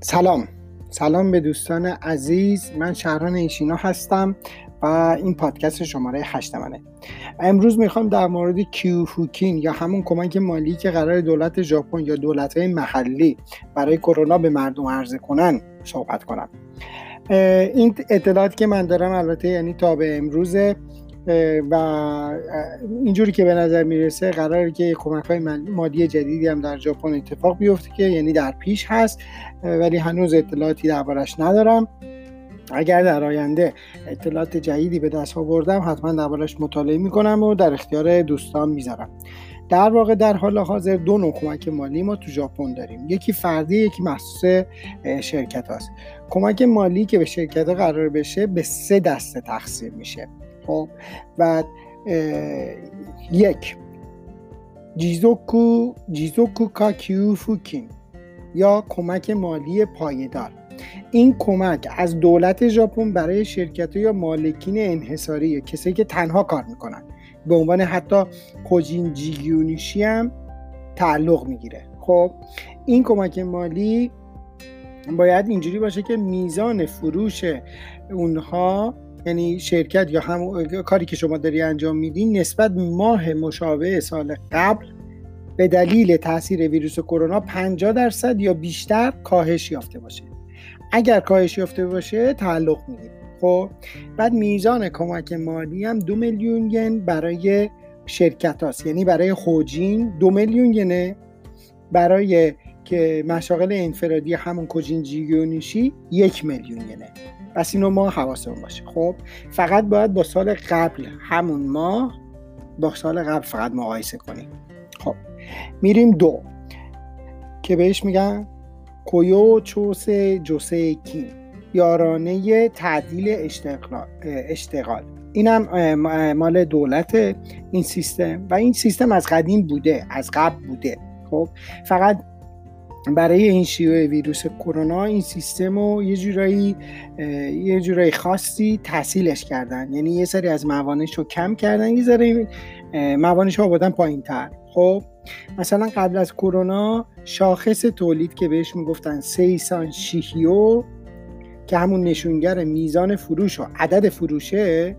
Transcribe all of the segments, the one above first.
سلام. سلام به دوستان عزیز. من شهران ایشینا هستم و این پادکست شماره هشت منه. امروز می‌خوام در مورد کیوفوکین یا همون کمک مالی که قرار دولت ژاپن یا دولت های محلی برای کرونا به مردم عرضه کنن صحبت کنم. این اطلاعاتی که من دارم البته یعنی تا به امروز و اینجوری که به نظر می‌رسه قراره که کمک های مالی جدیدی هم در ژاپن اتفاق بیفته که یعنی در پیش هست ولی هنوز اطلاعاتی دربارش ندارم. اگر در آینده اطلاعات جدیدی به دست آوردم حتما دربارش مطالعه می‌کنم و در اختیار دوستان می‌ذارم. در واقع در حال حاضر دو نوع کمک مالی ما تو ژاپن داریم. یکی فردی یکی مخصوص شرکت هاست. کمک مالی که به شرکت قرار بشه به سه دسته تقسیم میشه. خب و یک جیزوکو جیزوکو کاکیوفوکین یا کمک مالی پایدار. این کمک از دولت ژاپن برای شرکت یا مالکین انحصاری کسایی که تنها کار می‌کنن. به عنوان حتی کوجین جیگیونیشی هم تعلق می‌گیره. خب این کمک مالی باید اینجوری باشه که میزان فروش اونها یعنی شرکت یا هم کاری که شما داری انجام میدین نسبت ماه مشابه سال قبل به دلیل تاثیر ویروس کرونا 50 درصد یا بیشتر کاهش یافته باشه. اگر کاهش یافته باشه تعلق می‌گیره. خب بعد میزان کمک مالی هم دو میلیون ین برای شرکت هاست. یعنی برای خوجین دو میلیون ینه. برای که مشاغل انفرادی همون کوجین جیگیونیشی یک میلیون ینه پس اینو ما حواسمون باشه. خب فقط باید با سال قبل همون ماه با سال قبل فقط مقایسه کنیم. خب میریم دو. که بهش میگن کویو چوس جوسه کین یارانه تعدیل اشتغال. اینم مال دولت این سیستم. و این سیستم از قدیم بوده از قبل بوده. خب فقط برای این شیوع ویروس کرونا این سیستم رو یه جورایی یه جورایی خاصی تحصیلش کردن. یعنی یه سری از موانش رو کم کردن یه سری موانش رو آوردن پایین تر خب مثلا قبل از کرونا شاخص تولید که بهش می‌گفتن سیسان شیهیو که همون نشونگر میزان فروش و عدد فروشه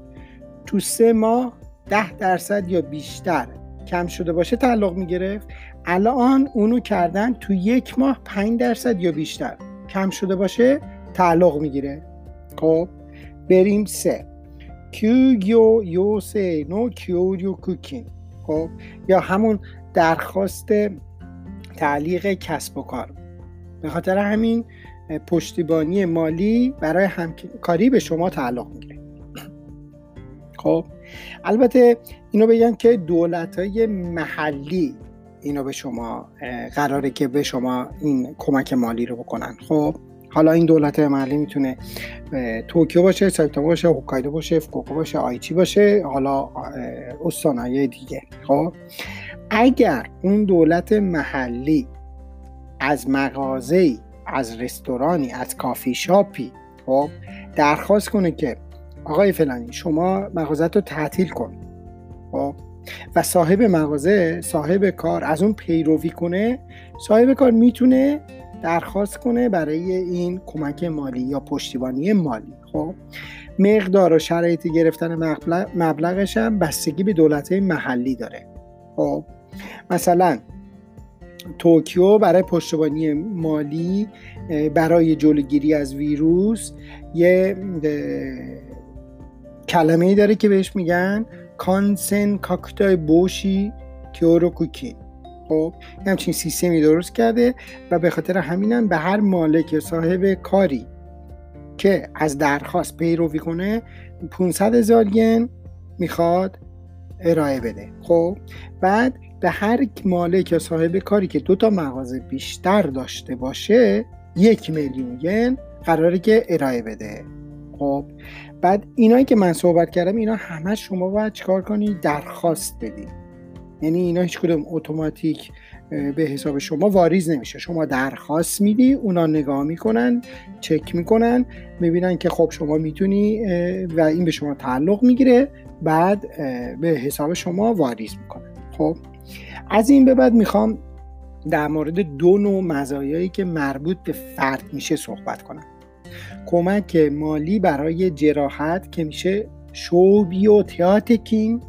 تو سه ماه ده درصد یا بیشتر کم شده باشه تعلق می‌گرفت. الان اونو کردن تو یک ماه 5 درصد یا بیشتر. کم شده باشه تعلق می‌گیره. خب بریم سه. کیوگیو یو سه نو کیوریو کوکین. خب یا همون درخواست تعلیق کسب و کار. به خاطر همین پشتیبانی مالی برای همکاری به شما تعلق می‌گیره. خب البته اینو بگم که دولت های محلی اینو به شما قراره که به شما این کمک مالی رو بکنن. خب حالا این دولت محلی می‌تونه توکیو باشه سایتاما باشه هوکایدو باشه فوکوکو باشه آیچی باشه حالا استانهای دیگه. خب اگر اون دولت محلی از مغازه از رستورانی از کافی شاپی خب درخواست کنه که آقای فلانی شما مغازت رو تعطیل کن. خب و صاحب مغازه صاحب کار از اون پیروی کنه صاحب کار می‌تونه درخواست کنه برای این کمک مالی یا پشتیبانی مالی. خب مقدار و شرایط گرفتن مبلغش هم بستگی به دولت محلی داره. خب مثلا توکیو برای پشتیبانی مالی برای جلوگیری از ویروس یه کلمه ای داره که بهش میگن کانسن کاکتای بوشی کوکی خب همچین سیستمی درست کرده و به خاطر همینم به هر مالک صاحب کاری که از درخواست پیروی کنه 500 هزار ین می‌خواد ارائه بده. خب بعد به هر مالک یا صاحب کاری که دو تا مغازه بیشتر داشته باشه یک میلیون ین قراره که ارائه بده. خب بعد اینایی که من صحبت کردم اینا همه شما باید چیکار کنید درخواست بدید یعنی اینا هیچ کدوم اتوماتیک به حساب شما واریز نمیشه. شما درخواست میدی اونا نگاه می‌کنن چک می‌کنن می‌بینن که خب شما می‌تونی و این به شما تعلق می‌گیره. بعد به حساب شما واریز می‌کنن. خب از این به بعد می‌خوام در مورد دو نوع مزایایی که مربوط به فرد میشه صحبت کنم. کمک مالی برای جراحت که میشه شوبی و تیاتکین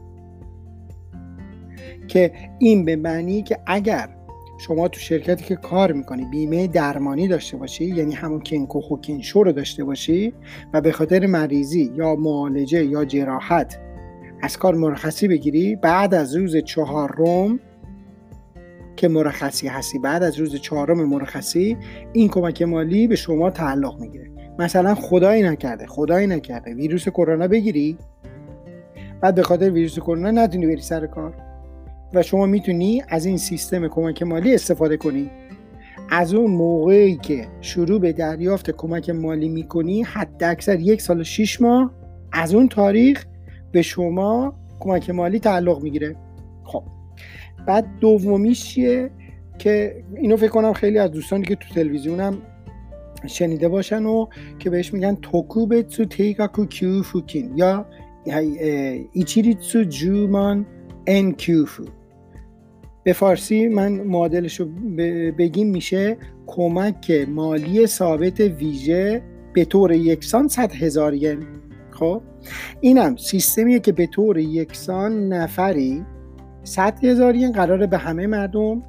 که این به معنی که اگر شما تو شرکتی که کار می‌کنی بیمه درمانی داشته باشی یعنی همون کینکو خوکینشو رو داشته باشی و به خاطر مریضی یا معالجه یا جراحت از کار مرخصی بگیری بعد از روز چهارم که مرخصی هستی. بعد از روز چهارم مرخصی این کمک مالی به شما تعلق می‌گیره. مثلا خدایی نکرده خدایی نکرده. ویروس کرونا بگیری. بعد به خاطر ویروس کرونا نتونی بری سر کار. و شما می‌تونی از این سیستم کمک مالی استفاده کنی. از اون موقعی که شروع به دریافت کمک مالی می‌کنی حد اکثر یک سال و شیش ماه از اون تاریخ به شما کمک مالی تعلق می‌گیره. بعد دومیش چیه؟ که اینو فکر کنم خیلی از دوستانی که تو تلویزیونم شنیده باشن و که بهش میگن توکوبتسو تیکاکو کیو فوکین یا ایچیریتسو جومان ان کیوفو به فارسی من معادلش رو بگیم میشه کمک مالی ثابت ویژه به طور یکسان 100 هزار ین. خب؟ اینم سیستمیه که به طور یکسان نفری 100 هزار ین قراره به همه مردم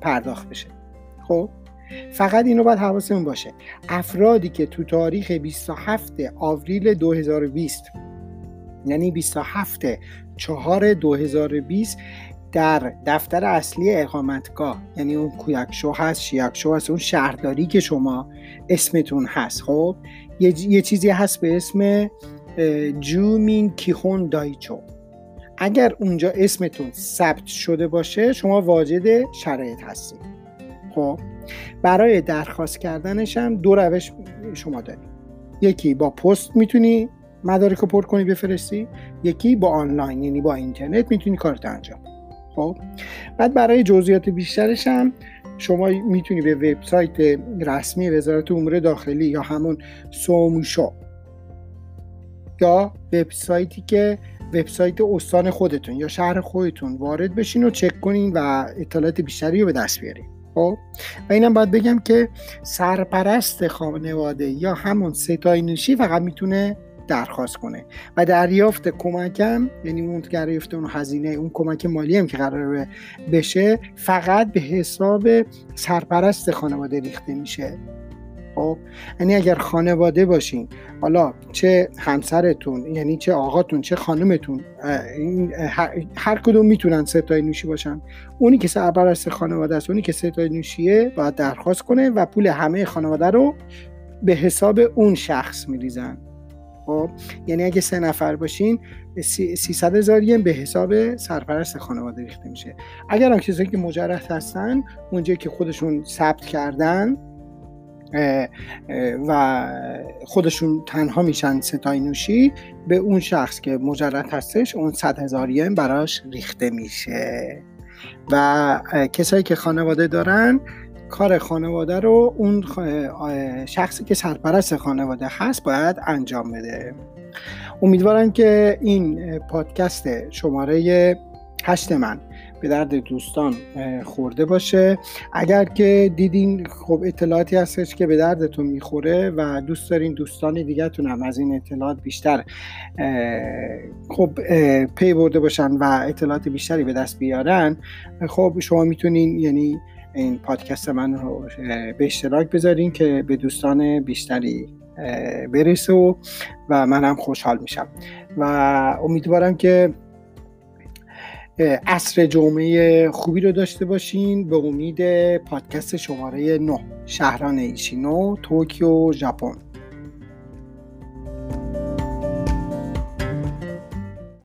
پرداخت بشه. خب؟ فقط اینو باید حواسمون باشه. افرادی که تو تاریخ 27 آوریل 2020 یعنی 27 4 2020 در دفتر اصلی اقامتگاه یعنی اون کویکشو هست شیکشو هست اون شهرداری که شما اسمتون هست خب؟ یه, یه چیزی هست به اسم جومین کیخون دایچو. اگر اونجا اسمتون ثبت شده باشه شما واجد شرایط هستید. خب برای درخواست کردنش هم دو روش شما دارید. یکی با پست می‌تونی مدارک رو پر کنی بفرستی. یکی با آنلاین یعنی با اینترنت می‌تونی کارت انجام خب بعد برای جزئیات بیشترش هم شما می‌تونی به وبسایت رسمی وزارت امور داخلی یا همون سوموشو یا وبسایتی که وبسایت استان خودتون یا شهر خودتون وارد بشین و چک کنین و اطلاعات بیشتری رو به دست بیارین. خب؟ و اینم باید بگم که سرپرست خانواده یا همون ستای نشی فقط می‌تونه درخواست کنه. و دریافت کمکم یعنی اون دریافت اون هزینه اون کمک مالی هم که قرار بشه فقط به حساب سرپرست خانواده ریخته میشه. خب یعنی اگر خانواده باشین حالا چه همسرتون یعنی چه آقاتون چه خانمتون هر کدوم می‌تونن ستای نوشی باشن. اونی که سرپرست خانواده است اونی که ستای نوشیه باید درخواست کنه و پول همه خانواده رو به حساب اون شخص میریزن. خب یعنی اگه سه نفر باشین 300 هزار به حساب سرپرست خانواده ریخته میشه. اگر هم کسایی که مجرد هستن اونجایی که خودشون ثبت کردن و خودشون تنها میشن ستای نوشی به اون شخص که مجرد هستش اون 100 هزار براش ریخته میشه. و کسایی که خانواده دارن کار خانواده رو اون شخصی که سرپرست خانواده هست باید انجام بده. امیدوارم که این پادکست شماره هشت من به درد دوستان خورده باشه. اگر که دیدین خب اطلاعاتی هستش که به دردتون می‌خوره و دوست دارین دوستان دیگهتون هم از این اطلاعات بیشتر خب پی برده باشن و اطلاعات بیشتری به دست بیارن خب شما می‌تونین یعنی این پادکست من رو به اشتراک بذارین که به دوستان بیشتری برسه و, و منم خوشحال میشم. و امیدوارم که عصر جمعه خوبی رو داشته باشین به امید پادکست شماره 9 شهران ایشینو توکیو ژاپن.